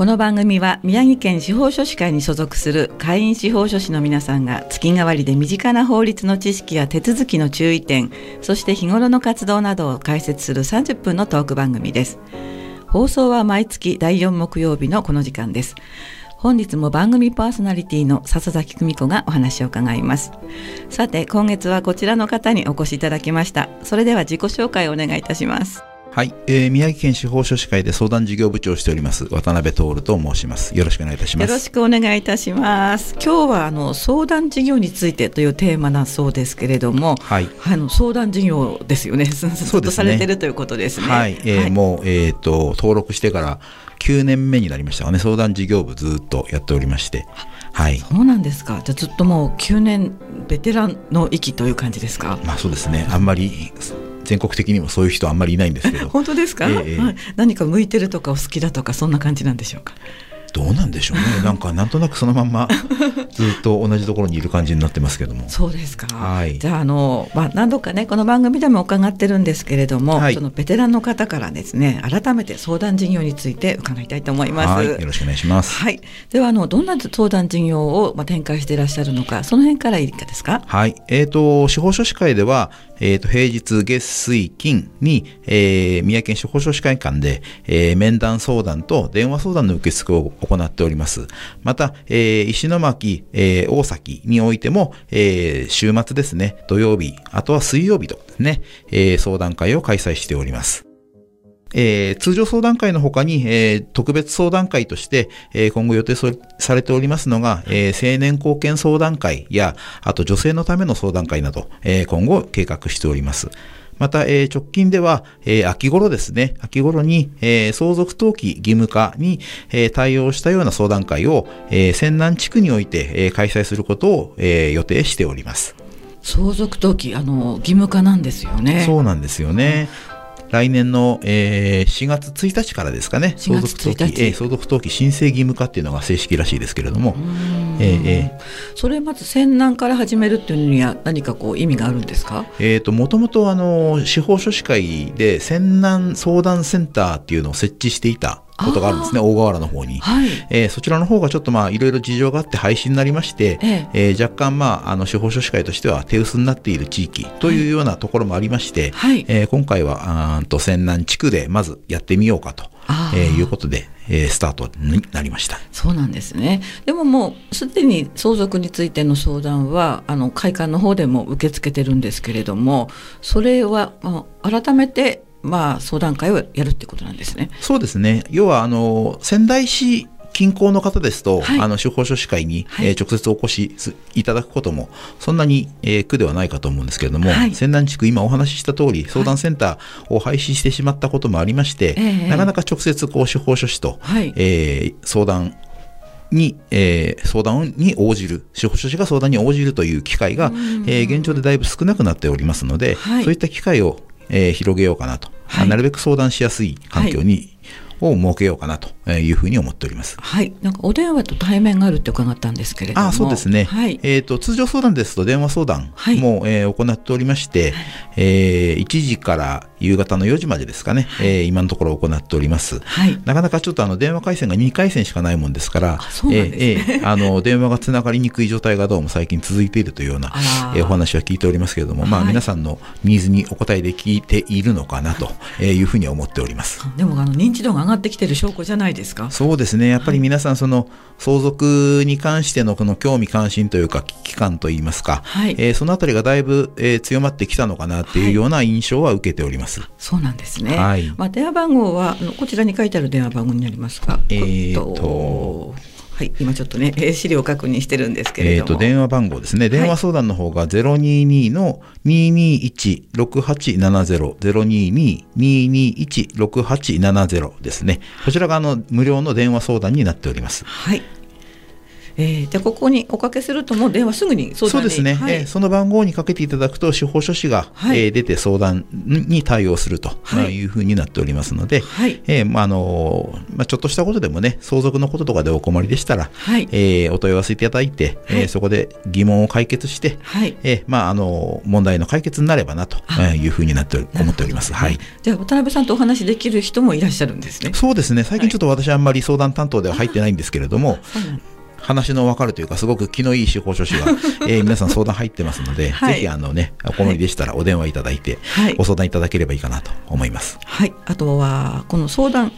この番組は宮城県司法書士会に所属する会員司法書士の皆さんが月替わりで身近な法律の知識や手続きの注意点そして日頃の活動などを解説する30分のトーク番組です。放送は毎月第4木曜日のこの時間です。本日も番組パーソナリティの笹崎久美子がお話を伺います。さて今月はこちらの方にお越しいただきました。それでは自己紹介をお願いいたします。はい、えー、宮城県司法書士会で相談事業部長をしております渡辺徹と申します。よろしくお願いいたします。よろしくお願いいたします。今日はあの相談事業についてというテーマだそうですけれども、はい、あの相談事業ですよ ね。ずっとされてるということですね。はい、えー、はい、もうえっ、ー、と登録してから9年目になりましたがね相談事業部ずっとやっておりまして。はい、そうなんですか。じゃずっともう9年ベテランの域という感じですか？まあそうですね。あんまり全国的にもそういう人あんまりいないんですけど。本当ですか、えーはい、何か向いてるとかお好きだとかそんな感じなんでしょうか？どうなんでしょうね。なんかなんとなくそのまんまずっと同じところにいる感じになってますけども。そうですか。はい。じゃああのまあ何度かねこの番組でも伺ってるんですけれども、はい、そのベテランの方からですね改めて相談事業について伺いたいと思います。よろしくお願いします。はい。ではあのどんな相談事業をまあ展開していらっしゃるのかその辺からいいかですか？はい。えっ、ー、と司法書士会ではえっ、ー、と平日月水金に、えー、宮城県司法書士会館で、えー、面談相談と電話相談の受付を行っております。。また、えー、石巻、えー、大崎においても、えー、週末ですね、土曜日、あとは水曜日とですね、え、相談会を開催しております。えー、通常相談会の他に、えー、特別相談会として、えー、今後予定されておりますのが、え青年貢献相談会や、あと女性のための相談会など、え今後計画しております。また、えー、直近では、えー、秋頃ですね、秋頃に、えー、相続登記義務化に、えー、対応したような相談会を、えー、仙南地区において、えー、開催することを、えー、予定しております。相続登記あの義務化なんですよね。そうなんですよね。来年の、えー、4月1日からですかね、相続登記、えー、相続登記申請義務化っていうのが正式らしいですけれども、えー、えー、それまず戦南から始めるっていうのには何かこう意味があるんですか？えっ、と、もともとあの、司法書士会で戦南相談センターっていうのを設置していたことがあるんですね大河原の方に、はい、えー、そちらの方がちょっとまあいろいろ事情があって廃止になりまして、えええー、若干まああの司法書士会としては手薄になっている地域というようなところもありまして、はい、えー、今回はあと仙南地区でまずやってみようかと、えー、いうことで、えー、スタートになりました。そうなんですね。でももうすでに相続についての相談はあの会館の方でも受け付けてるんですけれどもそれは、まあ、改めてまあ、相談会をやるってことなんですね。そうですね。要は、あの、仙台市近郊の方ですと、はい、あの司法書士会に、はい、えー、直接お越しいただくこともそんなに、えー、苦ではないかと思うんですけれども、はい、仙南地区今お話しした通り相談センターを廃止してしまったこともありまして、なかなか直接こう司法書士と、はい、えー、相談に、えー、相談に応じる、司法書士が相談に応じるという機会が、えー、現状でだいぶ少なくなっておりますので、はい、そういった機会をえー、広げようかなと、はい、なるべく相談しやすい環境に、を設けようかなというふうに思っております。はい、なんかお電話と対面があるって伺ったんですけれども。あ、そうですね。はい、えっ、ー、と通常相談ですと電話相談も、はい、えー、行っておりまして、はい、えー、1時から夕方の4時までですかね、はい、えー、今のところ行っております。はい、なかなかちょっとあの電話回線が2回線しかないもんですから、そうなんですね、えー、あの電話がつながりにくい状態がどうも最近続いているというような、えー、お話は聞いておりますけれども、まあ皆さんのニーズにお答えできているのかなというふうに思っております。でもあの認知度が上がってきている証拠じゃないですか？そうですね。やっぱり皆さんその相続に関してのこの興味関心というか危機感といいますか、はい、えー、そのあたりがだいぶ、えー、強まってきたのかなっていうような印象は受けております。はい、そうなんですね。はい。まあ電話番号はこちらに書いてある電話番号になりますか。えー、と。はい、今ちょっとね、資料確認してるんですけれども。えっ、と、電話番号ですね。電話相談の方が022の221-6870、022-221-6870ですね。こちらがあの無料の電話相談になっております。はい。えー、じゃここにおかけするともう電話すぐにそうですね、はい、えー、その番号にかけていただくと司法書士が、はい、えー、出て相談に対応すると、はい、いうふうになっておりますので、はい。えーまああのまあ、ちょっとしたことでもね相続のこととかでお困りでしたら、はい。えー、お問い合わせいただいて、はい、えー、そこで疑問を解決して、はい。えーまあ、あの問題の解決になればなというふうになって思っております、はい、じゃあ渡辺さんとお話できる人もいらっしゃるんですね。そうですね。最近ちょっと私あんまり相談担当では入ってないんですけれども、話の分かるというか、すごく気のいい司法書士が、えー、皆さん相談入ってますので、はい、ぜひあのね、お困りでしたらお電話いただいて、はい、ご相談いただければいいかなと思います。はい、あとは、この相談、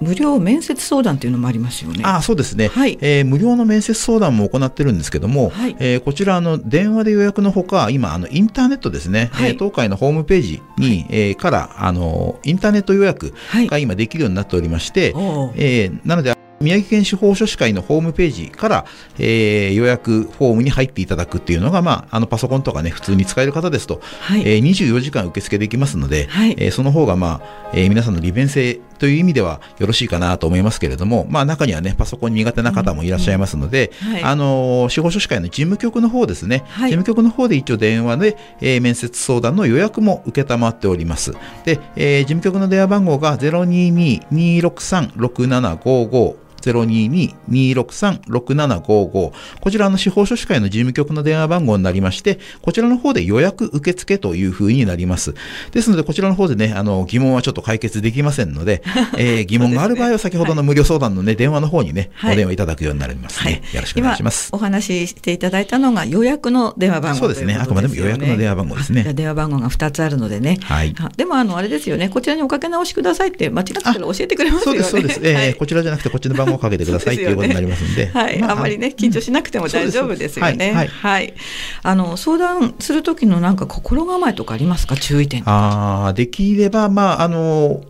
無料面接相談というのもありますよね。あそうですね、はい、えー、無料の面接相談も行ってるんですけども、はい、えー、こちらの電話で予約のほか、今あのインターネットですね、はい、えー、東海のホームページに、はい、えー、からあのインターネット予約が今できるようになっておりまして、はい、えー、なので宮城県司法書士会のホームページから、えー、予約フォームに入っていただくっていうのが、まあ、あのパソコンとかね、普通に使える方ですと、はい、えー、24時間受付できますので、はい、えー、その方が、まあえー、皆さんの利便性という意味ではよろしいかなと思いますけれども、まあ、中にはね、パソコン苦手な方もいらっしゃいますので、うんうんはい、あの司法書士会の事務局の方ですね、はい、事務局の方で一応電話で、えー、面接相談の予約も承っております。で、えー、事務局の電話番号が022-263-6755 022-263-6755こちらの司法書士会の事務局の電話番号になりまして、こちらの方で予約受付というふうになります。ですので、こちらの方でね、あの、疑問はちょっと解決できませんので、えー、疑問がある場合は先ほどの無料相談のね、電話の方にね、お電話いただくようになりますね。よろしくお願いします。お話ししていただいたのが予約の電話番号そうですね。あくまでも予約の電話番号ですね。電話番号が2つあるのでね。はい。でも、あの、あれですよね、こちらにおかけ直しくださいって間違ってたら教えてくれますよね。そうです、そうです。えー、こちらじゃなくて、こっちの番号をかけてくださいいうことになりますんで、はい、まあ、あまりね緊張しなくても大丈夫ですよね。はい、はい、あの相談する時のなんか心構えとかありますか？注意点あできればまああの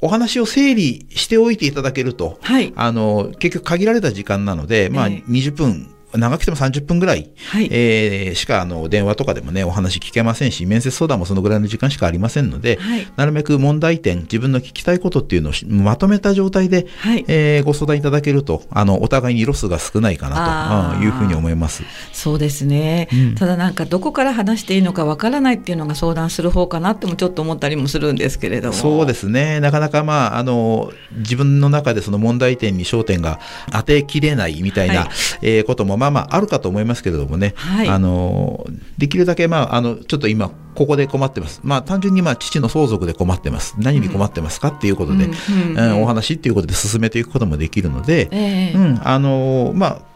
お話を整理しておいていただけると、はい、あの結局限られた時間なので、まあ、20分長くても30分ぐらい、はい、えー、しかあの電話とかでもねお話聞けませんし面接相談もそのぐらいの時間しかありませんので、はい、なるべく問題点自分の聞きたいことっていうのをまとめた状態で、はい、えー、ご相談いただけるとあのお互いにロスが少ないかなというふうに思います。そうですね、うん、ただなんかどこから話していいのかわからないっていうのが相談する方かなってもちょっと思ったりもするんですけれども。そうですね。なかなかまああの自分の中でその問題点に焦点が当てきれないみたいな、はい、えー、こともまあまああるかと思いますけれどもね、はい、あのできるだけ、まあ、あのちょっと今ここで困ってます。まあ単純にまあ父の相続で困ってます。何に困ってますかっていうことで、うんうん、お話っていうことで進めていくこともできるので、えー、うん、あのまあ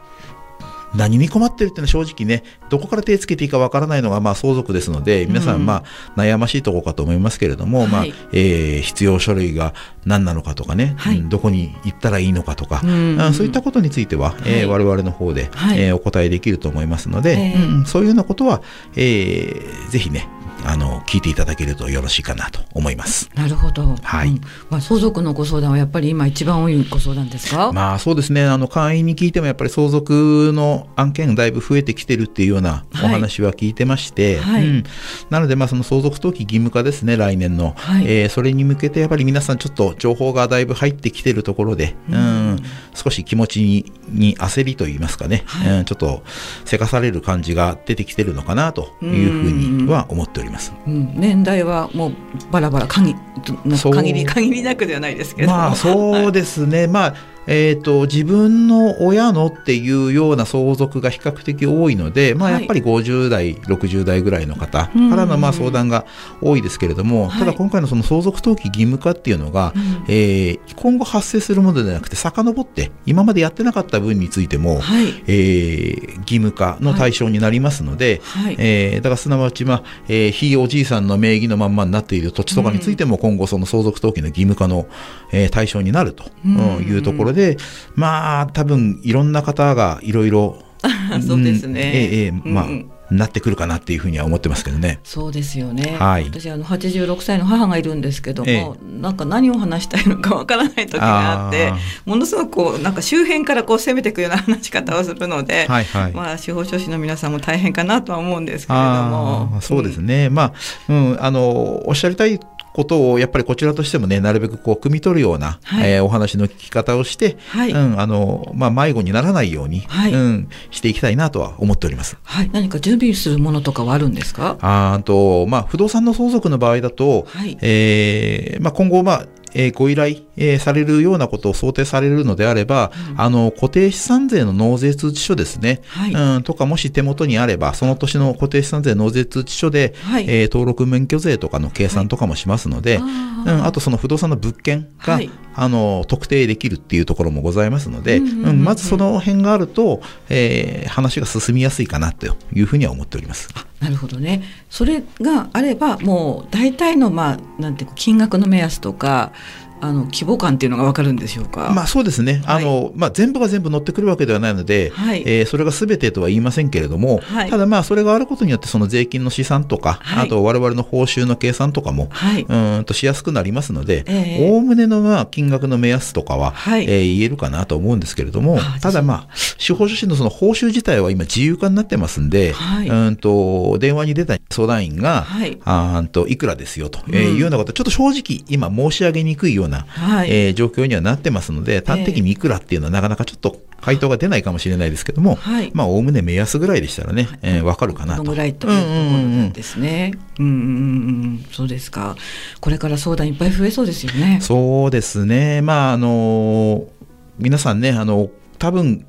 何に困ってるっていうのは正直ね、どこから手つけていいかわからないのがまあ相続ですので、皆さんまあ悩ましいところかと思いますけれども、うん、まあ、えー、必要書類が何なのかとかね、はい、どこに行ったらいいのかとか、うん、そういったことについては、はい、えー、我々の方で、はい、えー、お答えできると思いますので、えー、うん、そういうようなことは、えー、ぜひね、あの聞いていただけるとよろしいかなと思います。なるほど。はい。うん、まあ相続のご相談はやっぱり今一番多いご相談ですか？まあそうですね。あの会員に聞いてもやっぱり相続の案件だいぶ増えてきてるっていうようなお話は聞いてまして、はい、うん、なのでまあその相続登記義務化ですね来年の、はい、えー、それに向けてやっぱり皆さんちょっと情報がだいぶ入ってきてるところで、うん、うん少し気持ちにに焦りと言いますかね、はい、うん、ちょっとせかされる感じが出てきてるのかなというふうには思っております。うん、年代はもうバラバラ限限り限りなくではないですけど。まあそうですね、まあえーと、自分の親のっていうような相続が比較的多いので、まあ、やっぱり50代、はい、60代ぐらいの方からのまあ相談が多いですけれども、ただ今回のその相続登記義務化っていうのが、はい、えー、今後発生するものではなくて遡って今までやってなかった分についても、はい、えー、義務化の対象になりますので、はい、えー、だからすなわち、まあえー、ひいおじいさんの名義のまんまになっている土地とかについても今後その相続登記の義務化の、えー、対象になるというところで、まあ多分いろんな方がいろいろ そうですね。ええまあ、なってくるかなっていうふうには思ってますけどね。そうですよね。はい、私あの86歳の母がいるんですけども、ええ、なんか何を話したいのかわからない時があってものすごくこうなんか周辺からこう攻めていくような話し方をするので、はいはい、まあ司法書士の皆さんも大変かなとは思うんですけれども。そうですね。うん、まあ、うん、あのおっしゃりたいことをやっぱりこちらとしてもねなるべくこう汲み取るような、はい。えーお話の聞き方をして、はい。うんあのまあ、迷子にならないように、はい。うん、していきたいなとは思っております。はい、何か準備するものとかはあるんですか？あーとまあ、不動産の相続の場合だと、はい。えーまあ、今後、まあえーご依頼、えーされるようなことを想定されるのであれば、あの固定資産税の納税通知書ですね、はい。うん、とかもし手元にあればその年の固定資産税納税通知書で、はい。えー登録免許税とかの計算とかもしますので、あうーん、あとその不動産の物件が、はい。あの特定できるっていうところもございますので、うんうんうんうん。うんまずその辺があると、えー話が進みやすいかなというふうには思っております。なるほどね。それがあればもう大体のまあなんていうか金額の目安とかあの規模感っていうのがわかるんでしょうか？まあそうですね、はい。あのまあ、全部が全部乗ってくるわけではないので、はい。えーそれが全てとは言いませんけれども、はい。ただまあそれがあることによってその税金の試算とか、はい。あと我々の報酬の計算とかも、はい。うーんとしやすくなりますのでええ。おおむねのまあ金額の目安とかは、はい。えー言えるかなと思うんですけれどもあただまあ司法書士のその報酬自体は今自由化になってますんで、はい。うーんと電話に出た相談員が、はい。あといくらですよと、えーうん。いうようなことちょっと正直今申し上げにくいような、はいえー状況にはなってますので端的にいくらっていうのはなかなかちょっと回答が出ないかもしれないですけども、はいまあおおむね目安ぐらいでしたらね、えーわかるかなと。ぐらいというところですね。うんうんうんうん、そうですか。これから相談いっぱい増えそうですよね。そうですね、まああの皆さんね、あの多分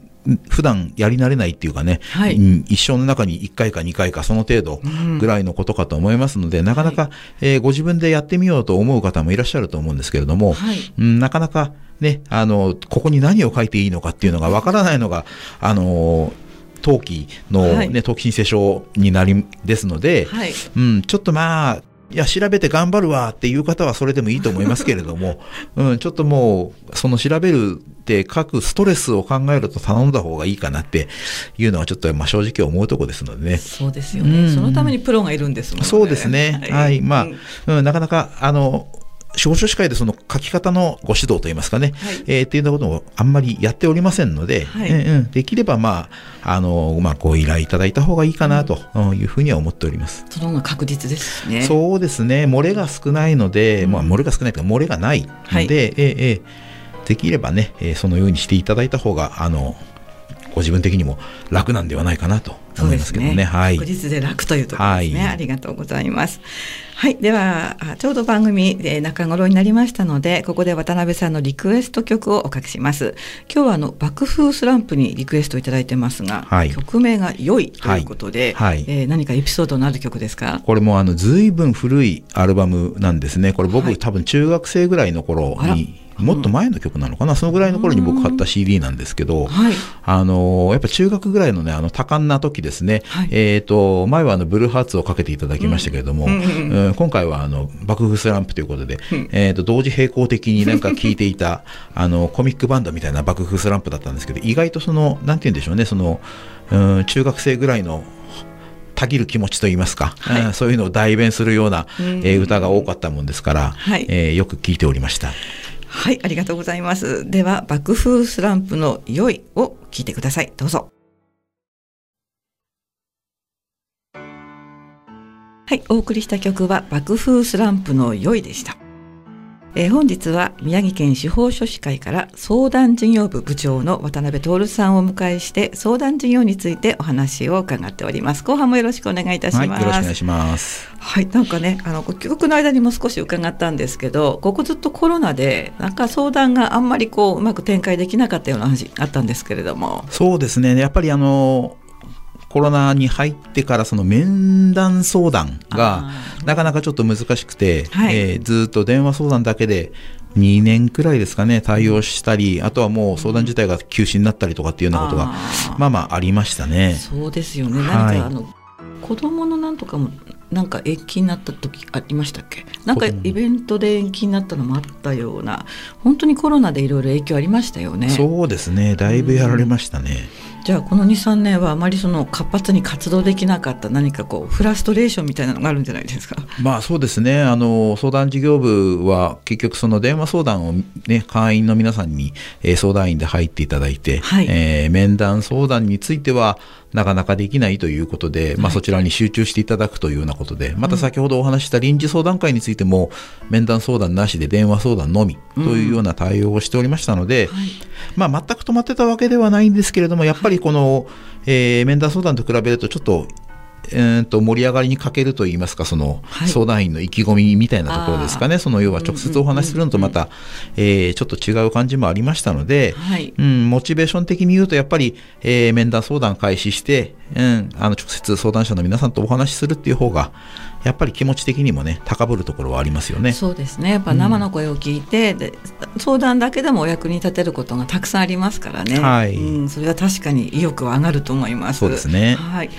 普段やり慣れないっていうかね、はい。うん一生の中に1回か2回かその程度うん。ぐらいのことかと思いますので、なかなか、えーご自分でやってみようと思う方もいらっしゃると思うんですけれども、はい。うん、なかなかね、あのここに何を書いていいのかっていうのがわからないのが、あの登記の、ねはい。登記申請書になりですので、はい。うん、ちょっとまあ、いや、調べて頑張るわっていう方はそれでもいいと思いますけれども、うん、ちょっともう、その調べるって書くストレスを考えると頼んだ方がいいかなっていうのはちょっとまあ正直思うとこですのでね。そうですよね、うんそのためにプロがいるんですもんね。そうですね。はい。まうんあ、うん、なかなか、あの、司法書士会でその書き方のご指導といいますかね、はい。えーっていうようなことをあんまりやっておりませんので、はい。うんうん。できればまあ、あの、まあ、ご依頼いただいた方がいいかなというふうには思っております。その方が確実ですしね。そうですね、漏れが少ないので、うん。まあ、漏れが少ないというか、漏れがないので、はい。ええええできればね、えーそのようにしていただいた方が、あの、ご自分的にも楽なんではないかなと思いますけどね。はい確。実で楽というところですね、はいありがとうございます。はい。では、あちょうど番組で中頃になりましたので、ここで渡辺さんのリクエスト曲をおかけします。今日はあの、爆風スランプにリクエストいただいてますが、はい曲名が良いということで、はいはいえー何かエピソードのある曲ですか？これもあの随分古いアルバムなんですね。これ僕、はい多分中学生ぐらいの頃に、もっと前の曲なのかな、そのぐらいの頃に僕買った CD なんですけど、はい。あのやっぱ中学ぐらいのね、あの多感な時ですね、はい。えっ、と、前はあのブルーハーツをかけていただきましたけれども、うんうんうん。うん今回はあの爆風スランプということで、うん。えっ、と、同時並行的になんか聴いていた、あの、コミックバンドみたいな爆風スランプだったんですけど、意外とその、なんて言うんでしょうね、その、うん、中学生ぐらいの、たぎる気持ちといいますか、はい。うんそういうのを代弁するような、うん。えー歌が多かったもんですから、はい。えーよく聴いておりました。はい、ありがとうございます。では、爆風スランプの良いを聞いてください。どうぞ。はい、お送りした曲は爆風スランプの良いでした。えー本日は宮城県司法書士会から相談事業部部長の渡辺徹さんをお迎えして相談事業についてお話を伺っております。後半もよろしくお願いいたしはい、ます。よろしくお願いします。はい、なんかね、あの帰国の間にも少し伺ったんですけど、ここずっとコロナで、なんか相談があんまりこううまく展開できなかったような話あったんですけれども。そうですね、やっぱりあのコロナに入ってからその面談相談があなかなかちょっと難しくて、はいえーずっと電話相談だけで2年くらいですかね対応したりあとはもう相談自体が休止になったりとかっていうようなことがまあまあありましたね。そうですよね。はい何かあの、子供のなんとかもなんか延期になった時ありましたっけ？なんかイベントで延期になったのもあったような、本当にコロナでいろいろ影響ありましたよね。そうですねだいぶやられましたね。じゃあこの23年はあまりその活発に活動できなかった何かこうフラストレーションみたいなのがあるんじゃないですか？まあそうですねあの相談事業部は結局その電話相談を、ね、会員の皆さんに、えー、相談員で入っていただいて、はい、えー、面談相談についてはなかなかできないということで、まあ、そちらに集中していただくというようなことで、また先ほどお話した臨時相談会についても、面談相談なしで電話相談のみというような対応をしておりましたので、まあ、全く止まってたわけではないんですけれども、やっぱりこの、えー、面談相談と比べるとちょっとえー、と盛り上がりに欠けるといいますかその相談員の意気込みみたいなところですかね、はい、その要は直接お話しするのとまた、えー、ちょっと違う感じもありましたので、はい、うん、モチベーション的に言うとやっぱり、えー、面談相談開始して、うん、あの直接相談者の皆さんとお話しするっていう方がやっぱり気持ち的にもね高ぶるところはありますよね。そうですね。やっぱ生の声を聞いて、うん、で相談だけでもお役に立てることがたくさんありますからね。はい。うん、それは確かに意欲は上がると思います。そうですね。はい。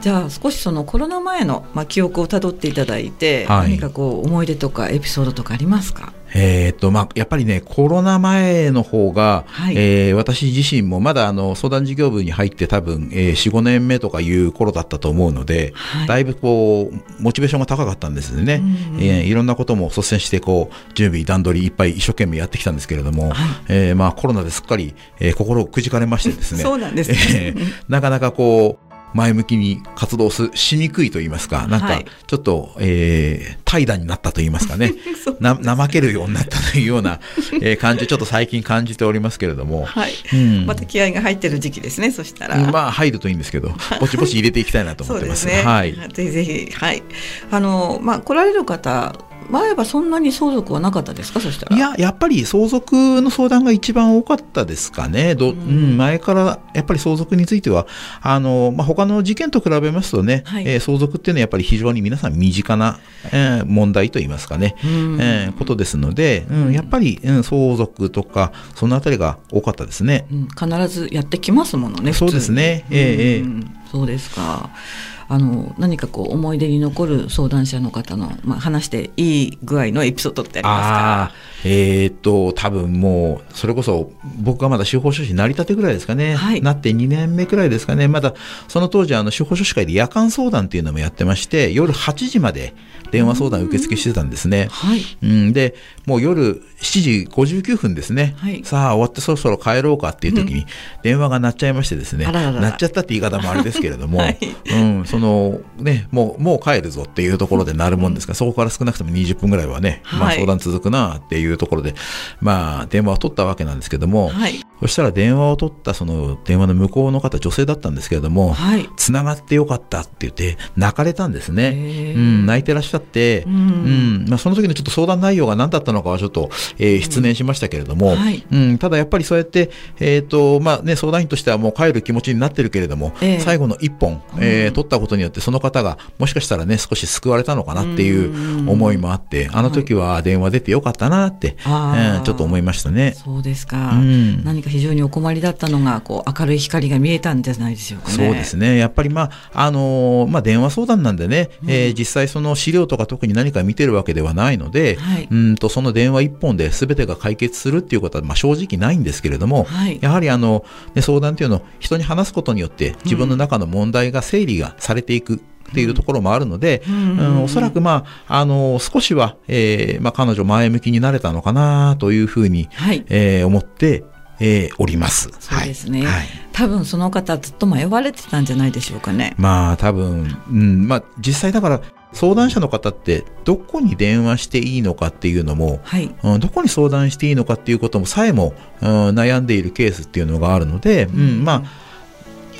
じゃあ少しそのコロナ前の、まあ、記憶をたどっていただいて、はい、何かこう思い出とかエピソードとかありますか？えーとまあ、やっぱりね、コロナ前の方が、はい、えー、私自身もまだあの相談事業部に入って多分、えー、4、5年目とかいう頃だったと思うので、はい、だいぶこう、モチベーションが高かったんですね。うんうん、えー、いろんなことも率先してこう、準備、段取りいっぱい一生懸命やってきたんですけれども、はい、えー、まあ、コロナですっかり、えー、心をくじかれましてですね。そうなんです、ね、えー、なかなかこう、前向きに活動しにくいと言いますか、なんかちょっと、はい、えー、怠惰になったと言いますかね な、怠けるようになったというような、えー、感じ、ちょっと最近感じておりますけれども、はいうん、また気合が入ってる時期ですね、そしたら。まあ、入るといいんですけど、ぼちぼち入れていきたいなと思ってます。すね、はい。ぜひぜひ、はい。あの、まあ、来られる方、前はそんなに相続はなかったですか？そしたら。いややっぱり相続の相談が一番多かったですかね。ど、うん、前からやっぱり相続についてはあの、まあ、他の事件と比べますとね、はい、えー、相続っていうのはやっぱり非常に皆さん身近な、えー、問題といいますかね、うん、えー、ことですので、うん、やっぱり、うん、相続とかそのあたりが多かったですね、必ずやってきますものねそうですね。ええー、そうですかあの何かこう思い出に残る相談者の方の、まあ、話していい具合のエピソードってありますか？えー、っと多分もうそれこそ僕がまだ司法書士成り立てぐらいですかね、はい、なって2年目くらいですかね。まだその当時あの司法書士会で夜間相談っていうのもやってまして夜8時まで電話相談受付してたんですね。はい、うん、でもう夜7時59分ですね、はい、さあ終わってそろそろ帰ろうかっていう時に電話が鳴っちゃいましてですね、うん、鳴っちゃったって言い方もあれですけれども、はい、うん、そのねもうもう帰るぞっていうところで鳴るもんですか。ら、うん、そこから少なくとも20分ぐらいはね、まあ、相談続くなっていうところで、まあ電話を取ったわけなんですけども、そしたら電話を取ったその電話の向こうの方女性だったんですけれども、つながってよかったって言って泣かれたんですね、うん、泣いてらっしゃって、うん、うん、まあ、その時のちょっと相談内容が何だったのかはちょっと、えー、失念しましたけれども、うん、はい、うん、ただやっぱりそうやって、えーとまあね、相談員としてはもう帰る気持ちになってるけれども、えー、最後の一本、えー、取ったことによってその方がもしかしたらね少し救われたのかなっていう思いもあって、あの時は電話出てよかったなって、はい、ちょっと思いましたね。そうですか、うん、何か非常にお困りだったのがこう明るい光が見えたんじゃないでしょうか、ね、そうですね。やっぱりまああのー、まあ、電話相談なんでね、うん、えー、実際その資料とか特に何か見てるわけではないので、はい、うんとその電話一本で全てが解決するっていうことは、まあ、正直ないんですけれども、はい、やはりあの、ね、相談っていうのを人に話すことによって自分の中の問題が整理がされていく、っていうところもあるので、うん、うん、おそらく、まあ、あの少しは、えーまあ、彼女前向きになれたのかなというふうに、はい、えー、思ってえー、おります。そうですね、はい、多分その方ずっと迷われてたんじゃないでしょうかね。まあ多分、うん、まあ実際だから相談者の方ってどこに電話していいのかっていうのも、はい、うん、どこに相談していいのかっていうこともさえも、うん、悩んでいるケースっていうのがあるので、うん、うん、まあ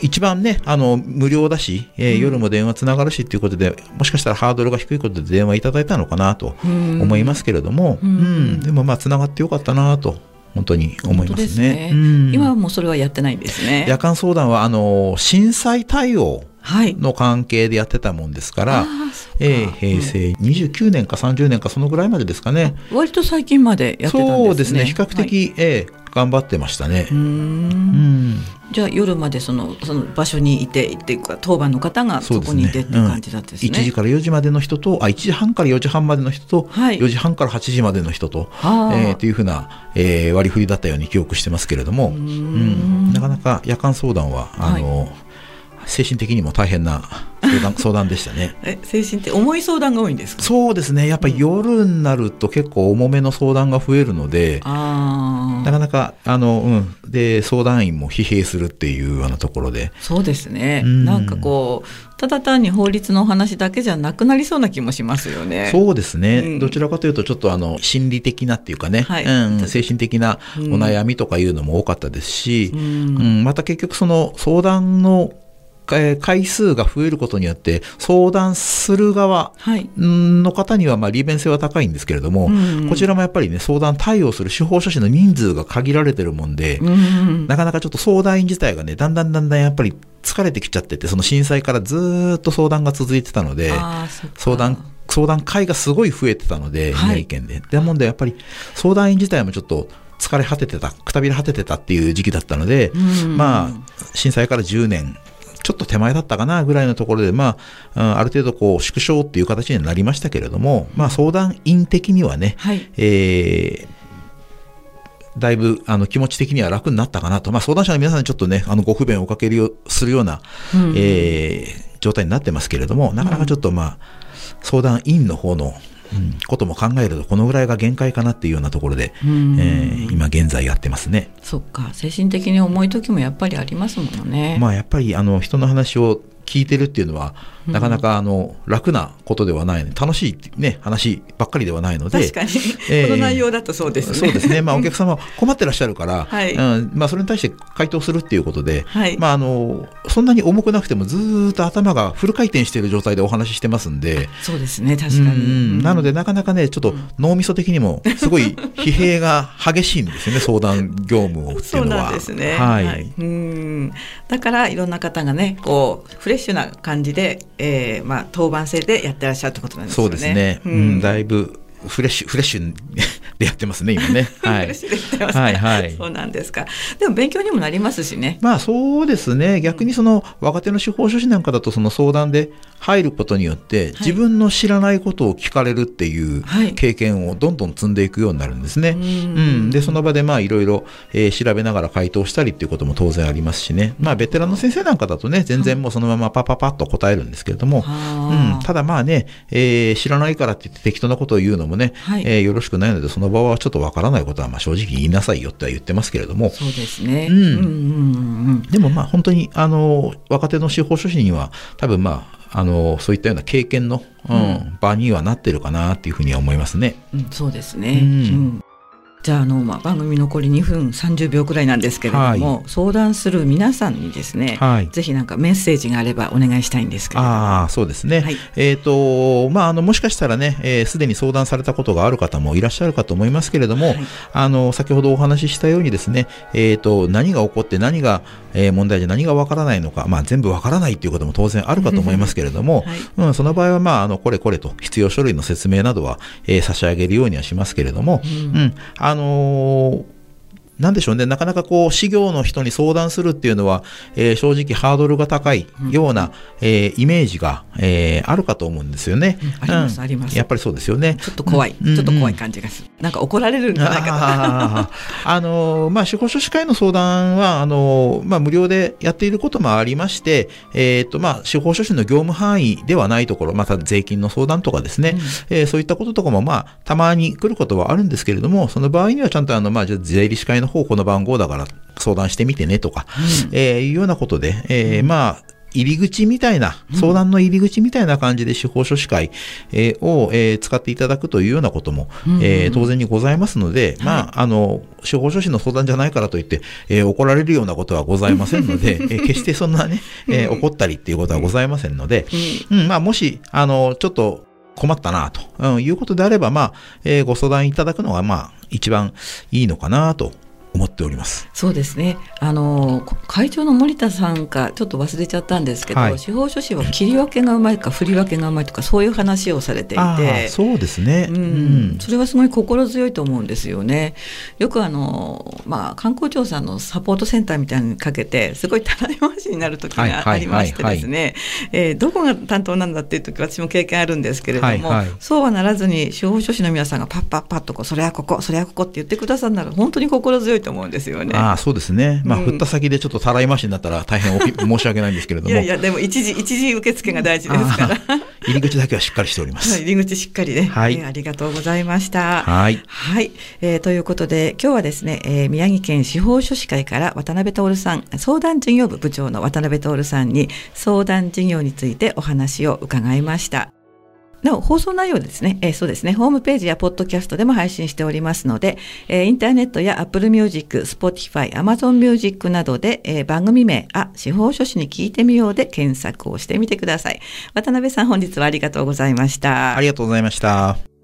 一番ね、あの、無料だし、えー、夜も電話つながるしっていうことで、もしかしたらハードルが低いことで電話いただいたのかなと思いますけれども、うん、うん、でもまあ、つながってよかったなと本当に思いますね。すね。うん、今はもうそれはやってないんですね。夜間相談はあの震災対応の関係でやってたもんですから、はい、えー、平成29年か30年かそのぐらいまでですかね。割と最近までやってたんですね。そうですね。比較的、はい、えー、頑張ってましたね。うん。じゃあ夜までそのその場所にいてっていうか当番の方がそこにいてっていう感じだったですね。すねうん、1時から4時までの人とあ1時半から4時半までの人と、はい、4時半から8時までの人と、はえー、というふうな、えー、割り振りだったように記憶してますけれども、うん、なかなか夜間相談はあの、はい精神的にも大変な相談 相談でしたね。え精神って重い相談が多いんですか？そうですね。やっぱり夜になると結構重めの相談が増えるので、うん、なかなかあの、うん、で相談員も疲弊するっていうようなところで。そうですね、うん、なんかこうただ単に法律の話だけじゃなくなりそうな気もしますよね。そうですね、うん、どちらかというとちょっとあの心理的なっていうかね、はい、うん、精神的なお悩みとかいうのも多かったですし、うん、うん、また結局その相談の回数が増えることによって相談する側の方にはまあ利便性は高いんですけれども、こちらもやっぱりね相談対応する司法書士の人数が限られてるもんで、なかなかちょっと相談員自体がねだんだんだんだんやっぱり疲れてきちゃっててその震災からずっと相談が続いてたので相談相談会がすごい増えてたので、宮城県で。でもんでやっぱり相談員自体もちょっと疲れ果ててたくたびれ果ててたっていう時期だったので、まあ震災から10年ちょっと手前だったかなぐらいのところで、まあ、ある程度こう縮小っていう形になりましたけれども、まあ、相談員的にはね、はい、えーだいぶあの気持ち的には楽になったかなと、まあ、相談者の皆さんにちょっとね、あのご不便をおかけるよするような、うん、えー、状態になってますけれども、なかなかちょっと、まあ、相談員の方のうん、ことも考えるとこのぐらいが限界かなっていうようなところで、えー、今現在やってますね。そっか精神的に重い時もやっぱりありますもんね。まあやっぱりあの人の話を聞いてるっていうのは、なかなかあの楽なことではない、楽しい、ね、話ばっかりではないので確かに、えー、この内容だとそうですね。そうですね、まあ、お客様困ってらっしゃるから、はい。うんまあ、それに対して回答するっていうことで、はい。まあ、あのそんなに重くなくてもずっと頭がフル回転している状態でお話ししてますんでそうですね確かに、うん、なのでなかなかねちょっと脳みそ的にもすごい疲弊が激しいんですよね 相談業務をっていうのは。そうなんですね、はい、はい、うん。だからいろんな方がねこうフレッシュな感じで、えーまあ、当番制でやってらっしゃるってことなんですね。そうですね、うん、だいぶフレッシュフレッシュでやってますね今ね。はい、はいはい。そうなんですか。でも勉強にもなりますしね。まあそうですね。逆にその若手の司法書士なんかだとその相談で入ることによって、自分の知らないことを聞かれるっていう経験をどんどん積んでいくようになるんですね。はい、うん。でその場でまあいろいろ調べながら回答したりっていうことも当然ありますしね。まあベテランの先生なんかだとね全然もうそのままパパパッと答えるんですけれども、うん。ただまあね、えー、知らないからって言って適当なことを言うのもね、はい、えー、よろしくないのでその場はちょっとわからないことはまあ正直言いなさいよっては言ってますけれども。そうですね、うん、うんうんうんでもまあ本当にあの若手の司法書士には多分まああのそういったような経験の、うん、うん、場にはなってるかなっていうふうには思いますね。うん、そうですね、うんじゃああの、まあ、番組残り2分30秒くらいなんですけれども、はい、相談する皆さんにですね、はい、ぜひなんかメッセージがあればお願いしたいんですけれども。あそうですね、はい、えっ、ー、とまああのもしかしたらねすで、えー、に相談されたことがある方もいらっしゃるかと思いますけれども、あの先ほどお話ししたようにですね、えーと、何が起こって何が、えー、問題で何がわからないのか、まあ、全部わからないということも当然あるかと思いますけれども、うん、その場合は、まあ、あのこれこれと必要書類の説明などは、えー、差し上げるようにはしますけれども、うん、うん、あのーなんでしょうね、なかなかこう、事業の人に相談するっていうのは、えー、正直ハードルが高いような、うん、えー、イメージが、えー、あるかと思うんですよね。うん、あります、あります。やっぱりそうですよね。ちょっと怖い、うん、ちょっと怖い感じがする。なんか怒られるんじゃないかな。あの、まあ、司法書士会の相談は、あの、まあ、無料でやっていることもありまして、えっ、と、まあ、司法書士の業務範囲ではないところ、また税金の相談とかですね、うん、えー、そういったこととかも、まあ、たまに来ることはあるんですけれども、その場合にはちゃんと、あの、まあ、じゃ税理士会の方、この番号だから相談してみてねとか、うん、えー、いうようなことで、えー、まあ、入り口みたいな、相談の入り口みたいな感じで司法書士会、えー、を、えー、使っていただくというようなことも、えー、当然にございますので、まあ、あの、司法書士の相談じゃないからといって、えー、怒られるようなことはございませんので、えー、決してそんなね、えー、怒ったりっていうことはございませんので、うん、まあ、もし、あの、ちょっと、困ったなと、うん、いうことであれば、まあ、えー、ご相談いただくのが、まあ、一番いいのかなと思っております。そうですね。あの会長の森田さんかちょっと忘れちゃったんですけど、はい、司法書士は切り分けがうまいか振り分けがうまいとかそういう話をされていて。そうですね、うん、うん、それはすごい心強いと思うんですよね。よくあの、まあ、観光庁さんのサポートセンターみたいにかけてすごいたらい回しになる時がありましてですね。どこが担当なんだっていう時私も経験あるんですけれども、はいはい、そうはならずに司法書士の皆さんがパッパッパッとこうそれはここそれはここって言ってくださるなら本当に心強いと思うんですよね。あそうですね、まあ、振った先でちょっとたらい回しになったら大変申し訳ないんですけれどもいやいやでも一時一時受付が大事ですから 入り口だけはしっかりしております。入り口しっかりね、はい、えー、ありがとうございました。はい、はい、えー、ということで今日はですね、えー、宮城県司法書士会から渡辺徹さん相談事業部部長の渡辺徹さんに相談事業についてお話を伺いました。なお、放送内容ですね、えー、そうですね、ホームページやポッドキャストでも配信しておりますので、えー、インターネットや Apple Music、Spotify、Amazon Music などで、えー、番組名、あ、司法書士に聞いてみようで検索をしてみてください。渡辺さん、本日はありがとうございました。ありがとうございました。